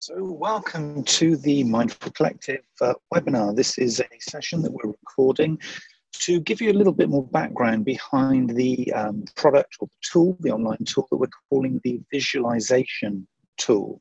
So, welcome to the Mindful Collective uh, webinar. This is a session that we're recording to give you a little bit more background behind the um, product or tool, the online tool that we're calling the visualization tool.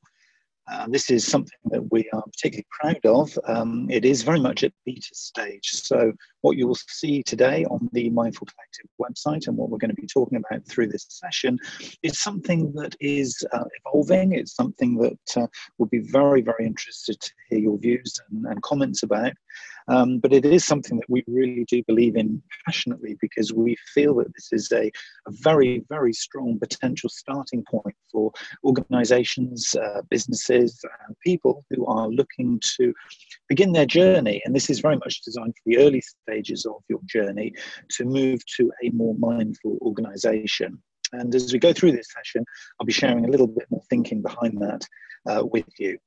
Uh, this is something that we are particularly proud of. Um, it is very much at beta stage. So, what you will see today on the Mindful Collective website and what we're going to be talking about through this session is something that is uh, evolving. It's something that uh, will be very, very interested to hear your views and, and comments about. Um, but it is something that we really do believe in passionately because we feel that this is a, a very, very strong potential starting point for organizations, uh, businesses, and people who are looking to begin their journey. And this is very much designed for the early stages of your journey to move to a more mindful organization. And as we go through this session, I'll be sharing a little bit more thinking behind that uh, with you.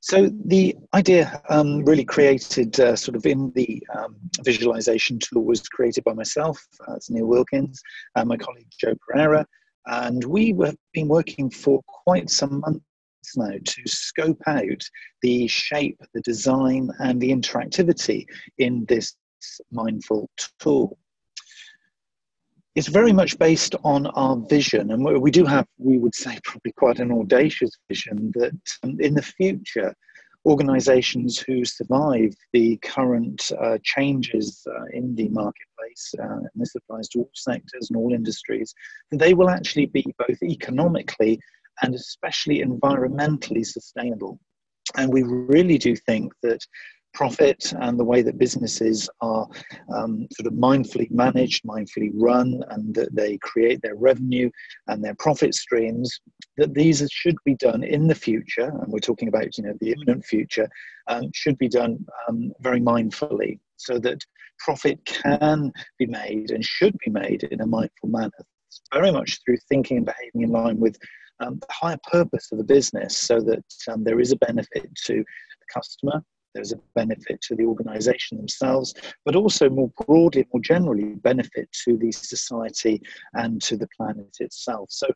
So the idea um, really created uh, sort of in the um, visualization tool was created by myself, uh, Neil Wilkins, and my colleague Joe Pereira, and we have been working for quite some months now to scope out the shape, the design, and the interactivity in this mindful tool it's very much based on our vision, and we do have, we would say, probably quite an audacious vision that um, in the future, organizations who survive the current uh, changes uh, in the marketplace, uh, and this applies to all sectors and all industries, they will actually be both economically and especially environmentally sustainable. And we really do think that profit and the way that businesses are um, sort of mindfully managed, mindfully run, and that they create their revenue and their profit streams, that these should be done in the future, and we're talking about you know the imminent future, um, should be done um, very mindfully, so that profit can be made and should be made in a mindful manner, very much through thinking and behaving in line with um, the higher purpose of the business, so that um, there is a benefit to the customer, there's a benefit to the organization themselves, but also more broadly, more generally, benefit to the society and to the planet itself. So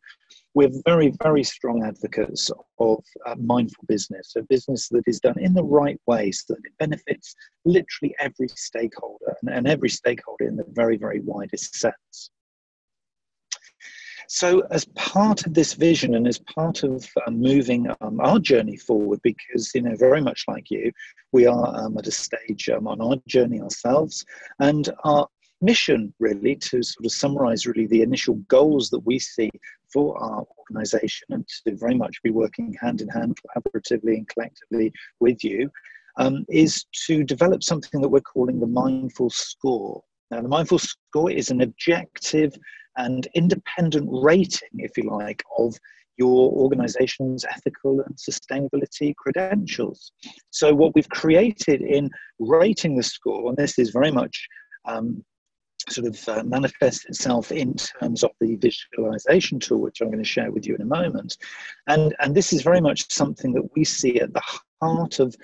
we're very, very strong advocates of uh, mindful business, a business that is done in the right way so that it benefits literally every stakeholder and, and every stakeholder in the very, very widest sense. So, as part of this vision and as part of uh, moving um, our journey forward, because you know, very much like you, we are um, at a stage um, on our journey ourselves, and our mission really to sort of summarize really the initial goals that we see for our organization and to very much be working hand in hand collaboratively and collectively with you um, is to develop something that we're calling the mindful score. Now the mindful score is an objective and independent rating, if you like, of your organization's ethical and sustainability credentials. So, what we've created in rating the score, and this is very much um, sort of uh, manifests itself in terms of the visualization tool, which I'm going to share with you in a moment. And, and this is very much something that we see at the heart of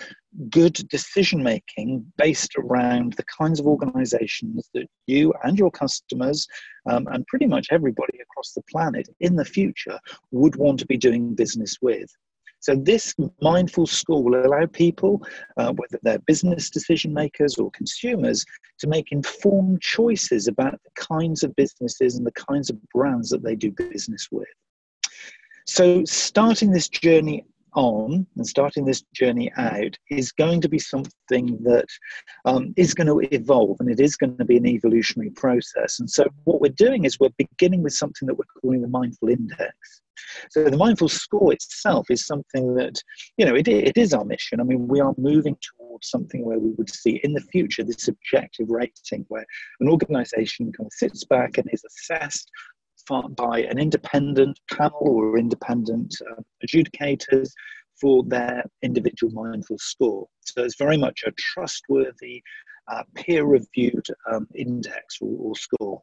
good decision making based around the kinds of organizations that you and your customers um, and pretty much everybody across the planet in the future would want to be doing business with. So, this mindful score will allow people, uh, whether they're business decision makers or consumers, to make informed choices about the kinds of businesses and the kinds of brands that they do business with. So, starting this journey on and starting this journey out is going to be something that um, is going to evolve and it is going to be an evolutionary process. And so, what we're doing is we're beginning with something that we're calling the mindful index. So, the mindful score itself is something that, you know, it, it is our mission. I mean, we are moving towards something where we would see in the future this objective rating where an organization kind of sits back and is assessed by an independent panel or independent uh, adjudicators for their individual mindful score. So it's very much a trustworthy, uh, peer reviewed um, index or, or score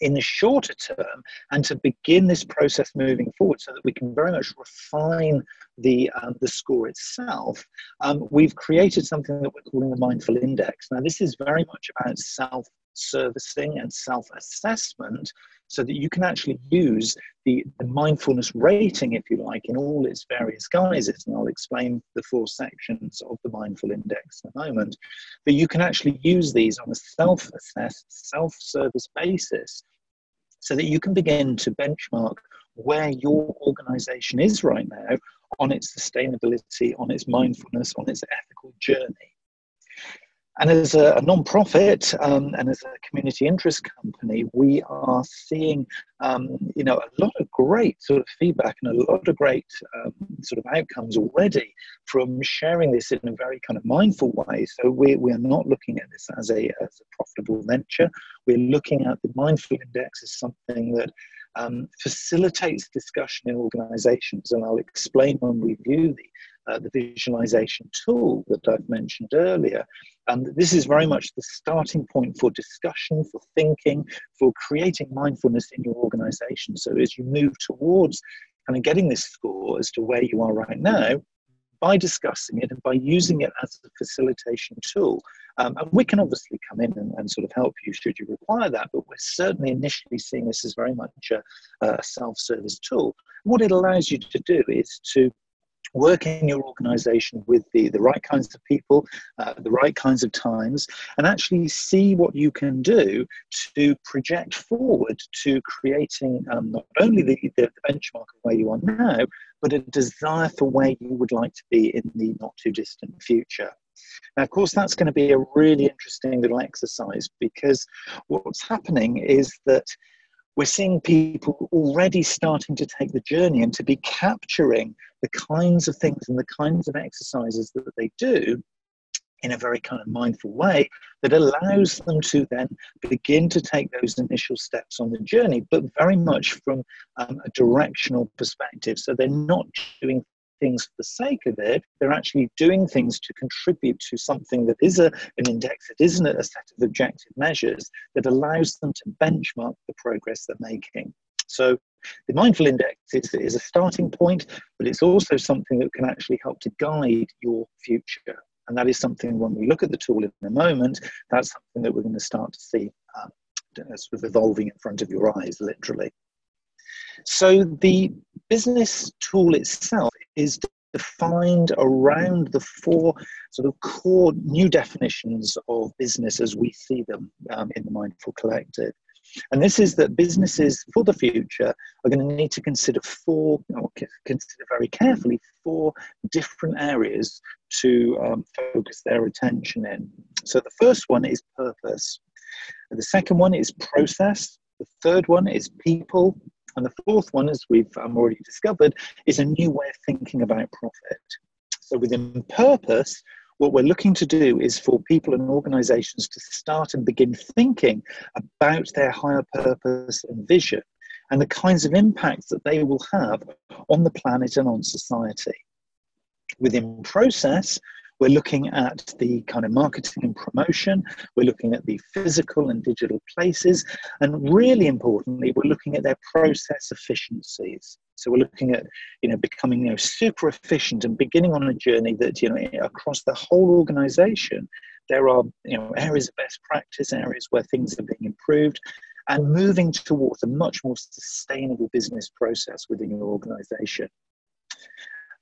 in the shorter term and to begin this process moving forward so that we can very much refine the, um, the score itself, um, we've created something that we're calling the Mindful Index. Now, this is very much about self servicing and self assessment so that you can actually use the, the, mindfulness rating, if you like, in all its various guises. And I'll explain the four sections of the mindful index in a moment. But you can actually use these on a self assessed, self service basis so that you can begin to benchmark where your organization is right now on its sustainability, on its mindfulness, on its ethical journey. And as a, a non-profit um, and as a community interest company, we are seeing, um, you know, a lot of great sort of feedback and a lot of great um, sort of outcomes already from sharing this in a very kind of mindful way. So we, we are not looking at this as a, as a profitable venture. We're looking at the mindful index as something that um, facilitates discussion in organizations. And I'll explain when we view the uh, the visualization tool that I've mentioned earlier. And this is very much the starting point for discussion, for thinking, for creating mindfulness in your organization. So as you move towards kind of getting this score as to where you are right now, by discussing it and by using it as a facilitation tool. Um, and we can obviously come in and, and, sort of help you should you require that, but we're certainly initially seeing this as very much a, a self service tool. What it allows you to do is to work in your organization with the, the right kinds of people, uh, the right kinds of times, and actually see what you can do to project forward to creating um, not only the, the benchmark of where you are now, but a desire for where you would like to be in the not too distant future. Now, of course, that's going to be a really interesting little exercise because what's happening is that we're seeing people already starting to take the journey and to be capturing the kinds of things and the kinds of exercises that they do in a very kind of mindful way that allows them to then begin to take those initial steps on the journey, but very much from um, a directional perspective. So they're not doing things for the sake of it. They're actually doing things to contribute to something that is a, an index, it isn't a set of objective measures that allows them to benchmark the progress they're making. So the mindful index is, is a starting point, but it's also something that can actually help to guide your future. And that is something when we look at the tool in a moment, that's something that we're going to start to see um, sort of evolving in front of your eyes, literally. So the business tool itself is defined around the four sort of core new definitions of business as we see them um, in the Mindful Collective. And this is that businesses for the future are going to need to consider four, or consider very carefully, four different areas to um, focus their attention in. So the first one is purpose. The second one is process. The third one is people. And the fourth one, as we've um, already discovered, is a new way of thinking about profit. So within purpose, what we're looking to do is for people and organizations to start and begin thinking about their higher purpose and vision and the kinds of impacts that they will have on the planet and on society. Within process, we're looking at the kind of marketing and promotion. We're looking at the physical and digital places. And really importantly, we're looking at their process efficiencies. So we're looking at, you know, becoming, you know, super efficient and beginning on a journey that, you know, across the whole organization, there are, you know, areas of best practice, areas where things are being improved, and moving towards a much more sustainable business process within your organization.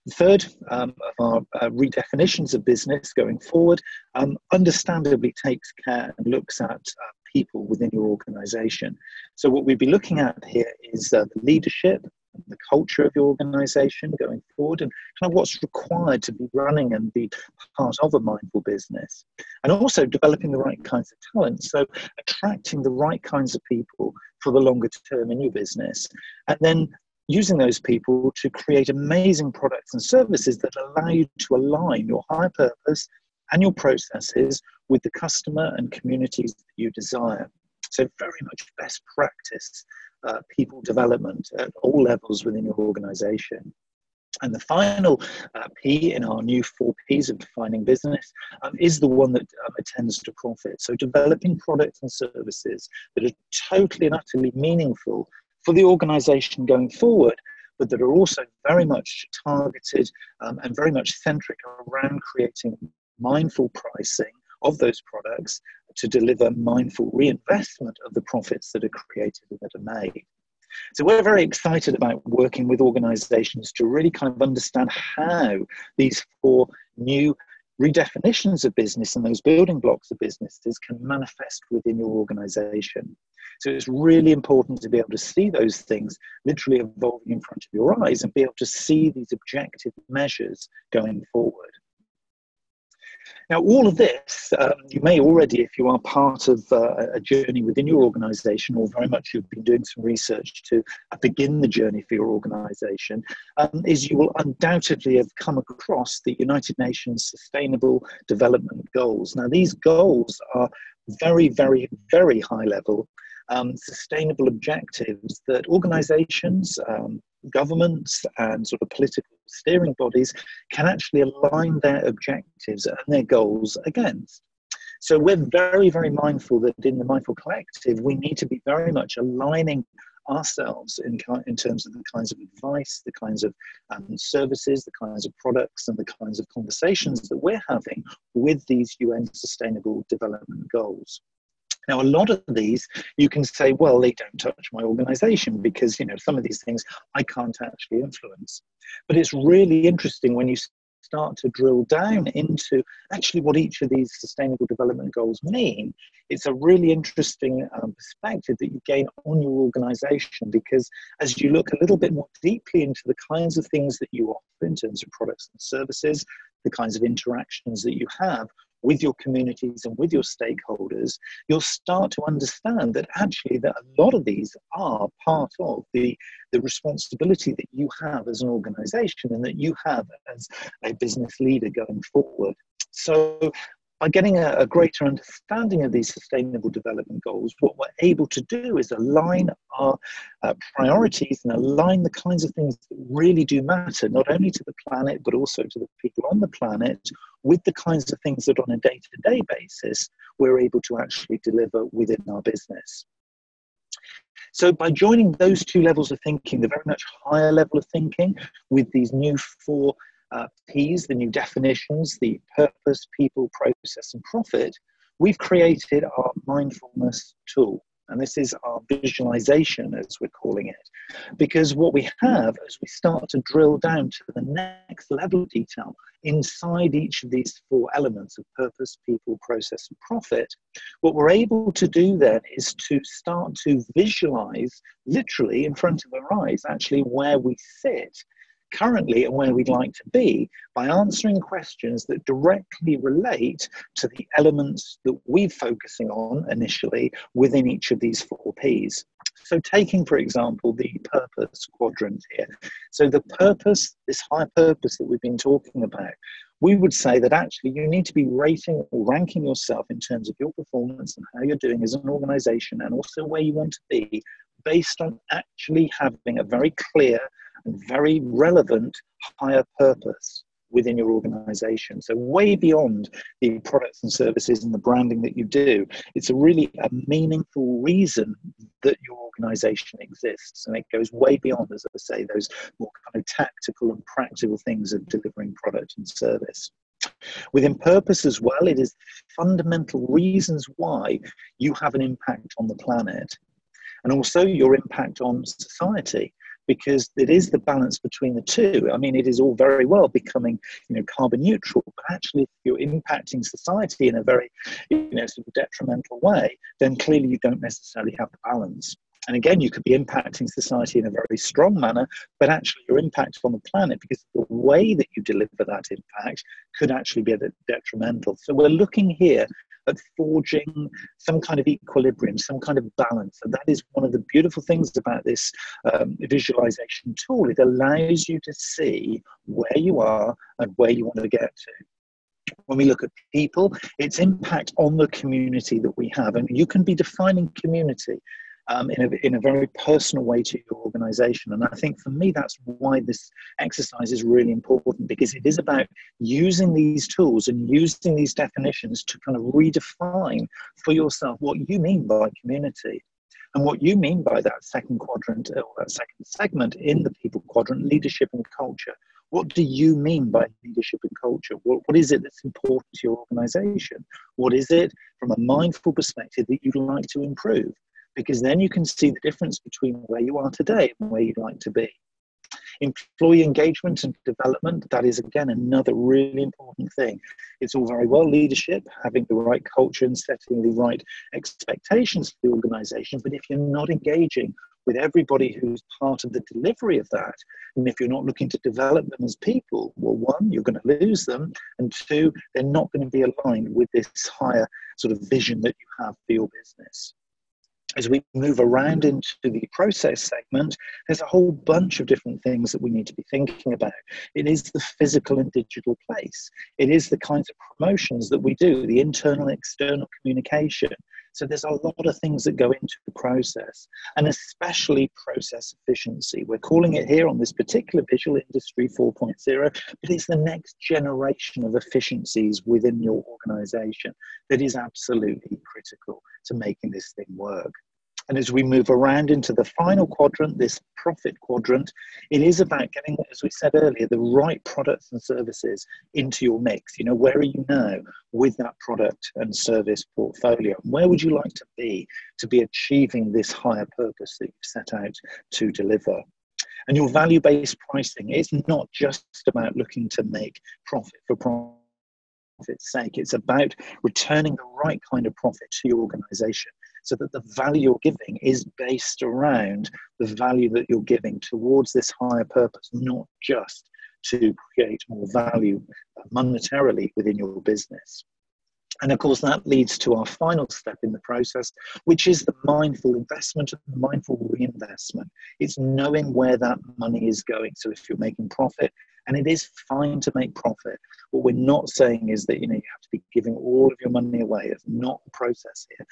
The third um, of our uh, redefinitions of business going forward um, understandably takes care and looks at uh, people within your organization. So, what we'd be looking at here is uh, the leadership, the culture of your organization going forward, and kind of what's required to be running and be part of a mindful business. And also developing the right kinds of talent. So, attracting the right kinds of people for the longer term in your business. And then using those people to create amazing products and services that allow you to align your higher purpose and your processes with the customer and communities that you desire. So, very much best practice uh, people development at all levels within your organization. And the final uh, P in our new four Ps of defining business um, is the one that um, attends to profit. So, developing products and services that are totally and utterly meaningful for the organization going forward, but that are also very much targeted um, and very much centric around creating mindful pricing of those products to deliver mindful reinvestment of the profits that are created and that are made. So we're very excited about working with organizations to really kind of understand how these four new redefinitions of business and those building blocks of businesses can manifest within your organization. So it's really important to be able to see those things literally evolving in front of your eyes and be able to see these objective measures going forward. Now, all of this, um, you may already, if you are part of uh, a journey within your organization, or very much you've been doing some research to begin the journey for your organization, um, is you will undoubtedly have come across the United Nations Sustainable Development Goals. Now, these goals are very, very, very high level um, sustainable objectives that organizations, um, governments, and sort of political steering bodies can actually align their objectives and their goals against. So we're very, very mindful that in the Mindful Collective, we need to be very much aligning ourselves in, in terms of the kinds of advice, the kinds of um, services, the kinds of products, and the kinds of conversations that we're having with these UN Sustainable Development Goals. Now, a lot of these you can say, well, they don't touch my organization because, you know, some of these things I can't actually influence. But it's really interesting when you start to drill down into actually what each of these sustainable development goals mean, it's a really interesting um, perspective that you gain on your organization because as you look a little bit more deeply into the kinds of things that you offer in terms of products and services, the kinds of interactions that you have, with your communities and with your stakeholders, you'll start to understand that actually that a lot of these are part of the, the responsibility that you have as an organization and that you have as a business leader going forward. So by getting a, a, greater understanding of these sustainable development goals, what we're able to do is align our uh, priorities and align the kinds of things that really do matter, not only to the planet, but also to the people on the planet, with the kinds of things that on a day to day basis we're able to actually deliver within our business. So, by joining those two levels of thinking, the very much higher level of thinking, with these new four uh, P's, the new definitions, the purpose, people, process, and profit, we've created our mindfulness tool. And this is our visualization, as we're calling it. Because what we have as we start to drill down to the next level of detail inside each of these four elements of purpose, people, process, and profit, what we're able to do then is to start to visualize literally in front of our eyes actually where we sit currently and where we'd like to be by answering questions that directly relate to the elements that we're focusing on initially within each of these four P's. So, taking, for example, the purpose quadrant here. So, the purpose, this high purpose that we've been talking about, we would say that actually you need to be rating or ranking yourself in terms of your performance and how you're doing as an organization and also where you want to be based on actually having a very clear and very relevant higher purpose within your organization. So, way beyond the products and services and the branding that you do, it's a really a meaningful reason that your organization exists. And it goes way beyond, as I say, those more kind of tactical and practical things of delivering product and service. Within purpose as well, it is fundamental reasons why you have an impact on the planet and also your impact on society because it is the balance between the two. I mean, it is all very well becoming, you know, carbon neutral, but actually, if you're impacting society in a very, you know, sort of detrimental way, then clearly you don't necessarily have the balance. And again, you could be impacting society in a very strong manner, but actually your impact on the planet, because the way that you deliver that impact could actually be a bit detrimental. So we're looking here at forging some kind of equilibrium, some kind of balance. And that is one of the beautiful things about this um, visualization tool. It allows you to see where you are and where you want to get to. When we look at people, its impact on the community that we have. And you can be defining community um, in, a, in a very personal way to your organization. And I think for me, that's why this exercise is really important because it is about using these tools and using these definitions to kind of redefine for yourself what you mean by community. And what you mean by that second quadrant or that second segment in the people quadrant, leadership and culture, What do you mean by leadership and culture? What, what is it that's important to your organization? What is it from a mindful perspective that you'd like to improve? Because then you can see the difference between where you are today and where you'd like to be. Employee engagement and development, that is again another really important thing. It's all very well leadership, having the right culture and setting the right expectations for the organization, but if you're not engaging with everybody who's part of the delivery of that, and if you're not looking to develop them as people, well, one, you're going to lose them, and two, they're not going to be aligned with this higher sort of vision that you have for your business as we move around into the process segment, there's a whole bunch of different things that we need to be thinking about. It is the physical and digital place, it is the kinds of promotions that we do, the internal and external communication. So there's a lot of things that go into the process, and especially process efficiency. We're calling it here on this particular Visual Industry 4.0, but it's the next generation of efficiencies within your organization that is absolutely critical to making this thing work. And as we move around into the final quadrant, this profit quadrant, it is about getting, as we said earlier, the right products and services into your mix. You know, where are you now with that product and service portfolio? Where would you like to be to be achieving this higher purpose that you've set out to deliver? And your value based pricing is not just about looking to make profit for profit's sake, it's about returning the right kind of profit to your organization so that the value you're giving is based around the value that you're giving towards this higher purpose, not just to create more value monetarily within your business. And of course, that leads to our final step in the process, which is the mindful investment and mindful reinvestment. It's knowing where that money is going. So if you're making profit, and it is fine to make profit, what we're not saying is that you know you have to be giving all of your money away. It's not the process here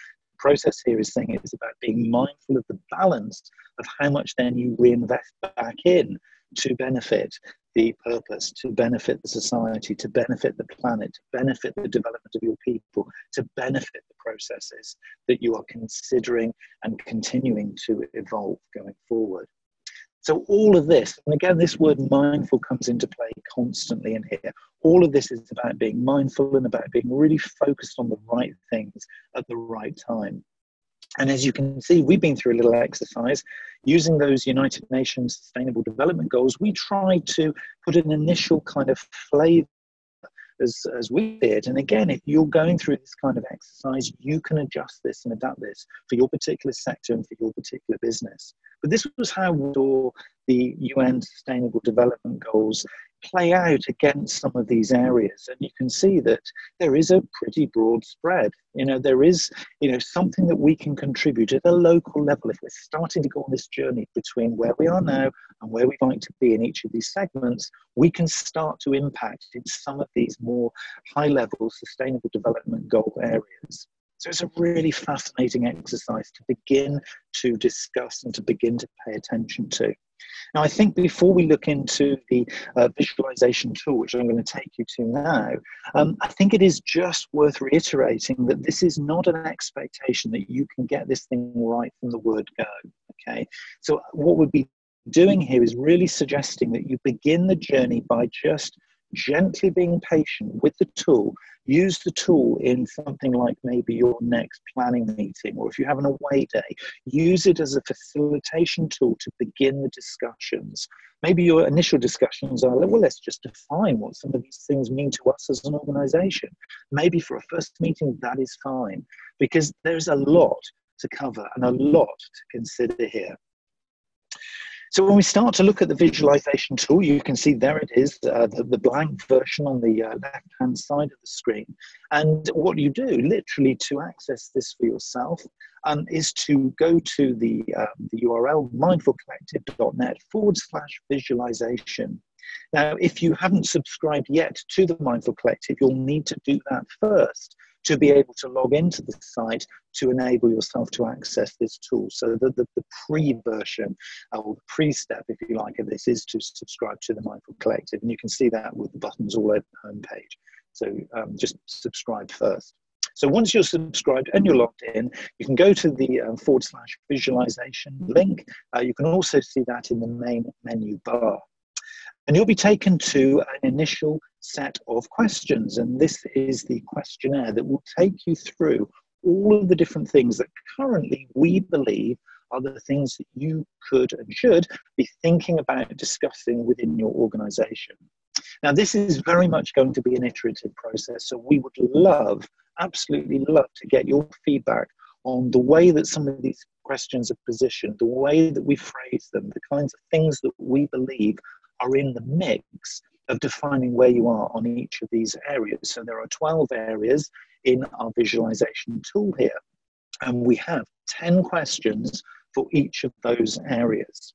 process here is saying it's about being mindful of the balance of how much then you reinvest back in to benefit the purpose, to benefit the society, to benefit the planet, to benefit the development of your people, to benefit the processes that you are considering and continuing to evolve going forward. So, all of this, and again, this word mindful comes into play constantly in here. All of this is about being mindful and about being really focused on the right things at the right time. And as you can see, we've been through a little exercise using those United Nations Sustainable Development Goals. We tried to put an initial kind of flavor as, as we did. And again, if you're going through this kind of exercise, you can adjust this and adapt this for your particular sector and for your particular business. But this was how we saw the UN Sustainable Development Goals play out against some of these areas and you can see that there is a pretty broad spread. You know there is you know something that we can contribute at a local level. If we're starting to go on this journey between where we are now and where we'd like to be in each of these segments we can start to impact in some of these more high level sustainable development goal areas. So it's a really fascinating exercise to begin to discuss and to begin to pay attention to. Now, I think before we look into the uh, visualization tool, which I'm going to take you to now, um, I think it is just worth reiterating that this is not an expectation that you can get this thing right from the word go. Okay, so what we'd be doing here is really suggesting that you begin the journey by just gently being patient with the tool. Use the tool in something like maybe your next planning meeting or if you have an away day use it as a facilitation tool to begin the discussions. Maybe your initial discussions are well let's just define what some of these things mean to us as an organization. Maybe for a first meeting that is fine because there's a lot to cover and a lot to consider here so when we start to look at the visualization tool, you can see there it is, uh, the, the, blank version on the uh, left-hand side of the screen. And what you do, literally, to access this for yourself, um, is to go to the, uh, the URL mindfulcollective.net forward slash visualization. Now, if you haven't subscribed yet to the Mindful Collective, you'll need to do that first to be able to log into the site to enable yourself to access this tool. So the, the, the pre-version uh, or the pre-step, if you like, of this is to subscribe to the Mindful Collective. And you can see that with the buttons all over the homepage. So um, just subscribe first. So once you're subscribed and you're logged in, you can go to the uh, forward slash visualization link. Uh, you can also see that in the main menu bar. And you'll be taken to an initial set of questions. And this is the questionnaire that will take you through all of the different things that currently we believe are the things that you could and should be thinking about discussing within your organization. Now, this is very much going to be an iterative process, so we would love, absolutely love to get your feedback on the way that some of these questions are positioned, the way that we phrase them, the kinds of things that we believe are in the mix of defining where you are on each of these areas. So there are 12 areas in our visualization tool here, and we have 10 questions for each of those areas.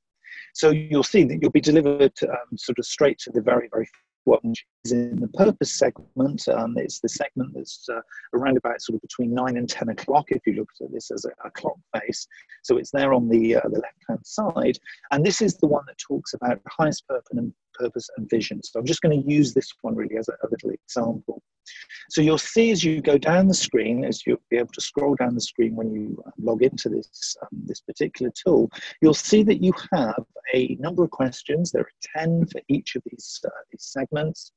So you'll see that you'll be delivered um, sort of straight to the very, very one is in the purpose segment. Um, it's the segment that's uh, around about sort of between 9 and 10 o'clock if you look at this as a, a clock face. So it's there on the, uh, the left hand side. And this is the one that talks about highest purpose and, purpose and vision. So I'm just going to use this one really as a, a little example. So you'll see as you go down the screen, as you'll be able to scroll down the screen when you uh, log into this, um, this particular tool, you'll see that you have a number of questions. There are 10 for each of these, uh, these segments.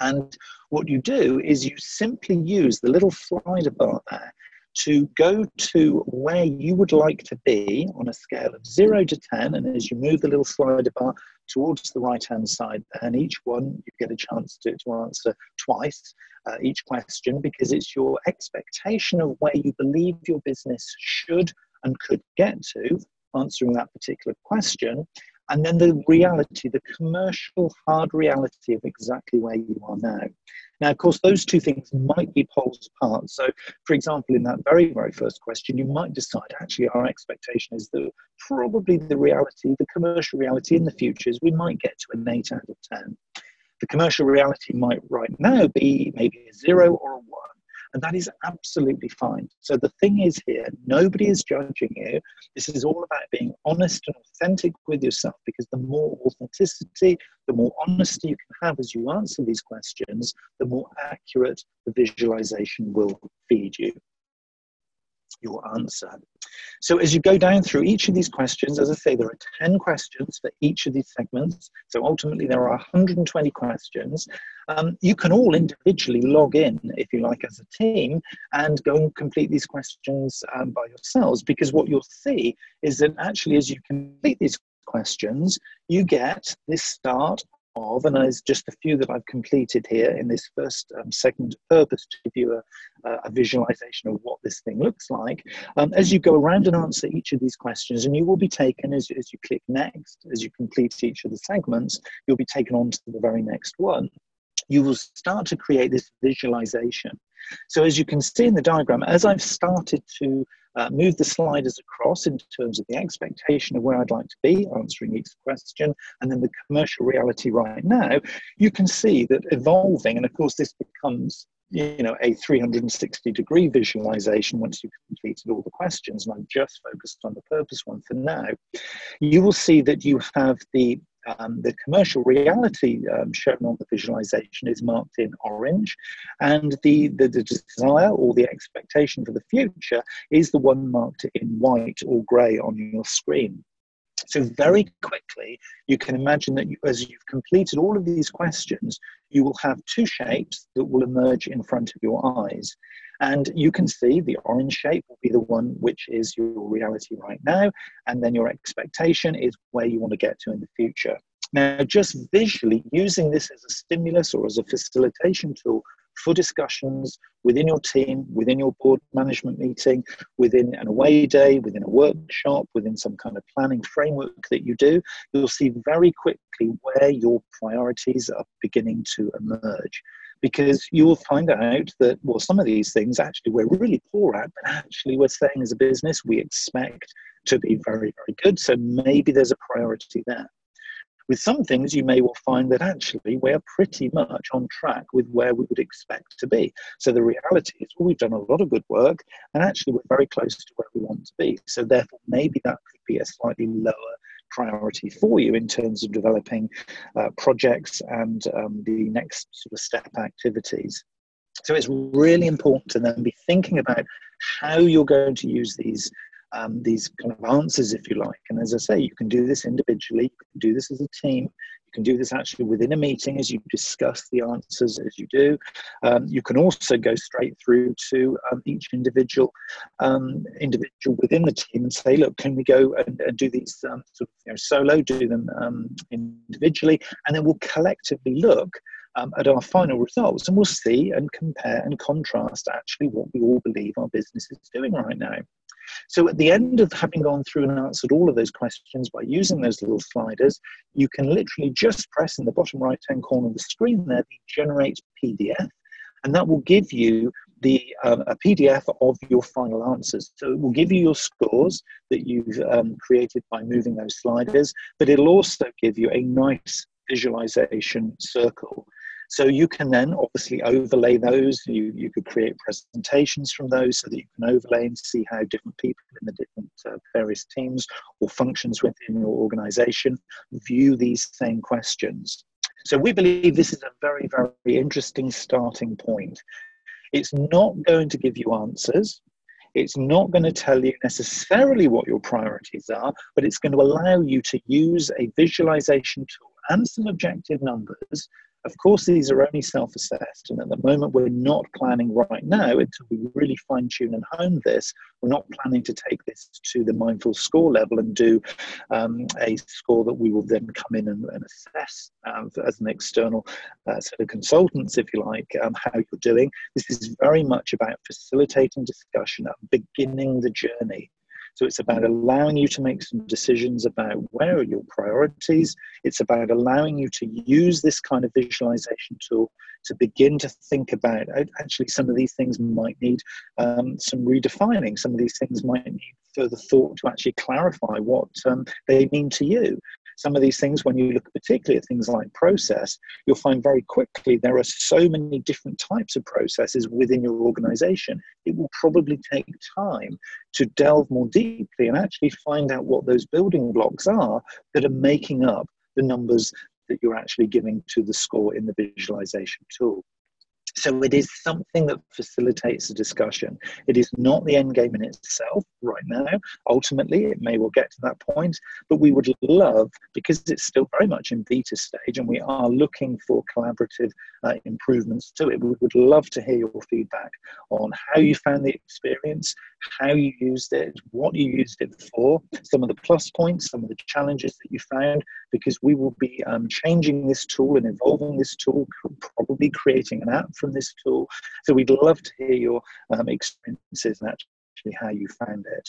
And what you do is you simply use the little slider bar there to go to where you would like to be on a scale of 0 to 10. And as you move the little slider bar towards the right hand side, and each one you get a chance to, to answer twice uh, each question because it's your expectation of where you believe your business should and could get to answering that particular question and then the reality, the commercial hard reality of exactly where you are now. Now, of course, those two things might be poles apart. So, for example, in that very, very first question, you might decide actually our expectation is that probably the reality, the commercial reality in the future is we might get to an 8 out of 10. The commercial reality might right now be maybe a 0 or a 1. And that is absolutely fine. So the thing is here, nobody is judging you. This is all about being honest and authentic with yourself because the more authenticity, the more honesty you can have as you answer these questions, the more accurate the visualization will feed you your answer. So as you go down through each of these questions, as I say, there are 10 questions for each of these segments. So ultimately there are 120 questions. Um, you can all individually log in, if you like, as a team and go and complete these questions um, by yourselves because what you'll see is that actually as you complete these questions, you get this start of, and there's just a few that I've completed here in this first um, segment of purpose to give you a, a, visualization of what this thing looks like. Um, as you go around and answer each of these questions, and you will be taken as, as you click next, as you complete each of the segments, you'll be taken on to the very next one. You will start to create this visualization. So as you can see in the diagram, as I've started to uh, move the sliders across in terms of the expectation of where I'd like to be, answering each question, and then the commercial reality right now, you can see that evolving, and of course this becomes you know a 360 degree visualization once you've completed all the questions and i've just focused on the purpose one for now. You will see that you have the um, the commercial reality um, shown on the visualization is marked in orange, and the, the, the, desire or the expectation for the future is the one marked in white or grey on your screen. So, very quickly, you can imagine that you, as you've completed all of these questions, you will have two shapes that will emerge in front of your eyes. And you can see the orange shape will be the one which is your reality right now. And then your expectation is where you want to get to in the future. Now, just visually using this as a stimulus or as a facilitation tool for discussions within your team, within your board management meeting, within an away day, within a workshop, within some kind of planning framework that you do, you'll see very quickly where your priorities are beginning to emerge because you will find out that, well, some of these things actually we're really poor at, but actually we're saying as a business we expect to be very, very good. So maybe there's a priority there. With some things, you may well find that actually we're pretty much on track with where we would expect to be. So the reality is, well, we've done a lot of good work, and actually we're very close to where we want to be. So therefore, maybe that could be a slightly lower priority for you in terms of developing uh, projects and um, the next sort of step activities. So it's really important to then be thinking about how you're going to use these um, these kind of answers, if you like. And as I say, you can do this individually, you can do this as a team, You can do this actually within a meeting as you discuss the answers as you do. Um, you can also go straight through to um, each individual um, individual within the team and say, look, can we go and, and do these um, sort of you know, solo, do them um, individually, and then we'll collectively look um, at our final results and we'll see and compare and contrast actually what we all believe our business is doing right now. So at the end of having gone through and answered all of those questions by using those little sliders, you can literally just press in the bottom right hand corner of the screen there the generate PDF, and that will give you the um, a PDF of your final answers. So it will give you your scores that you've um, created by moving those sliders, but it'll also give you a nice visualization circle so you can then obviously overlay those. You, you could create presentations from those so that you can overlay and see how different people in the different uh, various teams or functions within your organization view these same questions. So we believe this is a very, very interesting starting point. It's not going to give you answers. It's not going to tell you necessarily what your priorities are, but it's going to allow you to use a visualization tool and some objective numbers of course, these are only self assessed, and at the moment, we're not planning right now until we really fine tune and hone this. We're not planning to take this to the mindful score level and do um, a score that we will then come in and, and assess um, as an external uh, set of consultants, if you like, um, how you're doing. This is very much about facilitating discussion, beginning the journey. So it's about allowing you to make some decisions about where are your priorities. It's about allowing you to use this kind of visualization tool to begin to think about actually some of these things might need um, some redefining. Some of these things might need further thought to actually clarify what um, they mean to you some of these things, when you look particularly at things like process, you'll find very quickly there are so many different types of processes within your organization. It will probably take time to delve more deeply and actually find out what those building blocks are that are making up the numbers that you're actually giving to the score in the visualization tool. So it is something that facilitates a discussion. It is not the end game in itself right now. Ultimately, it may well get to that point, but we would love, because it's still very much in beta stage and we are looking for collaborative uh, improvements to it, we would love to hear your feedback on how you found the experience, how you used it, what you used it for, some of the plus points, some of the challenges that you found, because we will be um, changing this tool and evolving this tool, probably creating an app from this tool. So we'd love to hear your um, experiences and actually how you found it.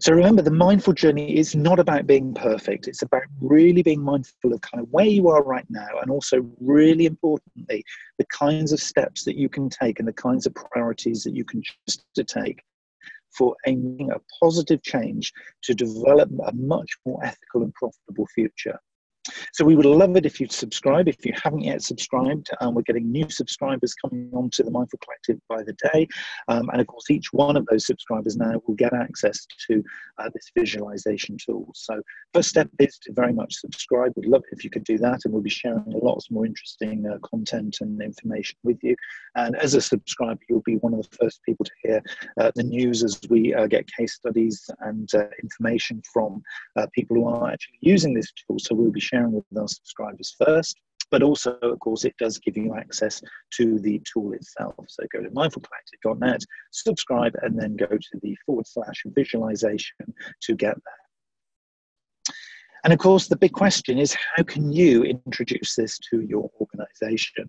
So remember, the mindful journey is not about being perfect. It's about really being mindful of kind of where you are right now, and also, really importantly, the kinds of steps that you can take and the kinds of priorities that you can choose to take for aiming a positive change to develop a much more ethical and profitable future. So we would love it if you'd subscribe. If you haven't yet subscribed, um, we're getting new subscribers coming onto the Mindful Collective by the day. Um, and of course, each one of those subscribers now will get access to uh, this visualization tool. So first step is to very much subscribe. We'd love if you could do that. And we'll be sharing lots more interesting uh, content and information with you. And as a subscriber, you'll be one of the first people to hear uh, the news as we uh, get case studies and uh, information from uh, people who are actually using this tool. So we'll be sharing with our subscribers first. But also, of course, it does give you access to the tool itself. So go to mindfulcollective.net, subscribe, and then go to the forward slash visualization to get there. And of course, the big question is how can you introduce this to your organization?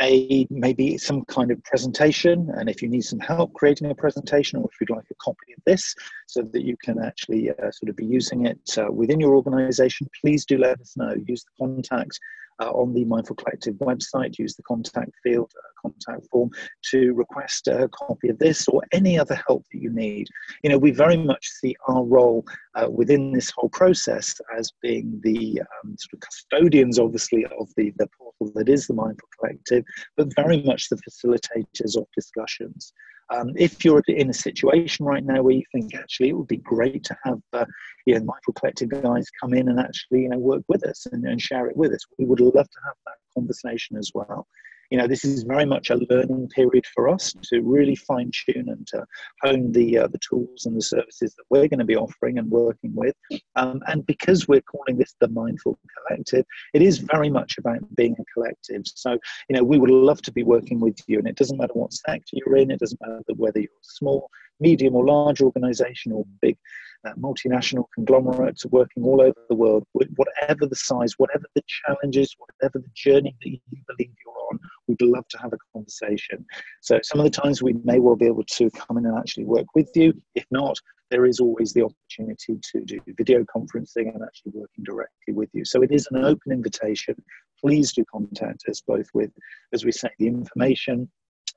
A maybe some kind of presentation and if you need some help creating a presentation or if you'd like a copy of this so that you can actually uh, sort of be using it uh, within your organization please do let us know use the contact uh, on the Mindful Collective website. Use the contact field, uh, contact form to request a copy of this or any other help that you need. You know, we very much see our role uh, within this whole process as being the um, sort of custodians, obviously, of the, the portal that is the Mindful Collective, but very much the facilitators of discussions. Um, if you're in a situation right now where you think actually it would be great to have uh, you know, Mindful Collective guys come in and actually you know work with us and, and share it with us, we would love to have that conversation as well. You know, this is very much a learning period for us to really fine tune and to hone the uh, the tools and the services that we're going to be offering and working with. Um, and because we're calling this the Mindful Collective, it is very much about being a collective. So, you know, we would love to be working with you, and it doesn't matter what sector you're in. It doesn't matter whether you're small, medium, or large organisation or big uh, multinational conglomerates working all over the world, whatever the size, whatever the challenges, whatever the journey that you believe you're on, we'd love to have a conversation. So some of the times we may well be able to come in and actually work with you. If not, there is always the opportunity to do video conferencing and actually working directly with you. So it is an open invitation. Please do contact us both with, as we say, the information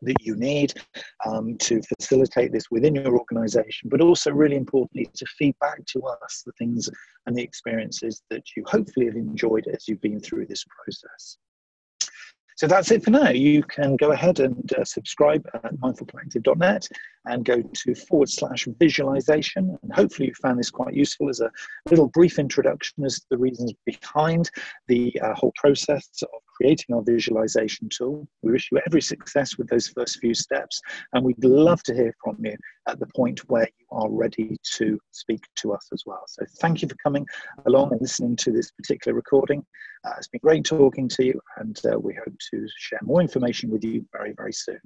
that you need um, to facilitate this within your organization, but also, really importantly, to feed back to us the things and the experiences that you hopefully have enjoyed as you've been through this process. So that's it for now. You can go ahead and uh, subscribe at mindfulcollective.net and go to forward slash visualization. And hopefully, you found this quite useful as a little brief introduction as to the reasons behind the uh, whole process of creating our visualization tool. We wish you every success with those first few steps, and we'd love to hear from you at the point where you are ready to speak to us as well. So, thank you for coming along and listening to this particular recording. Uh, it's been great talking to you, and uh, we hope to share more information with you very, very soon.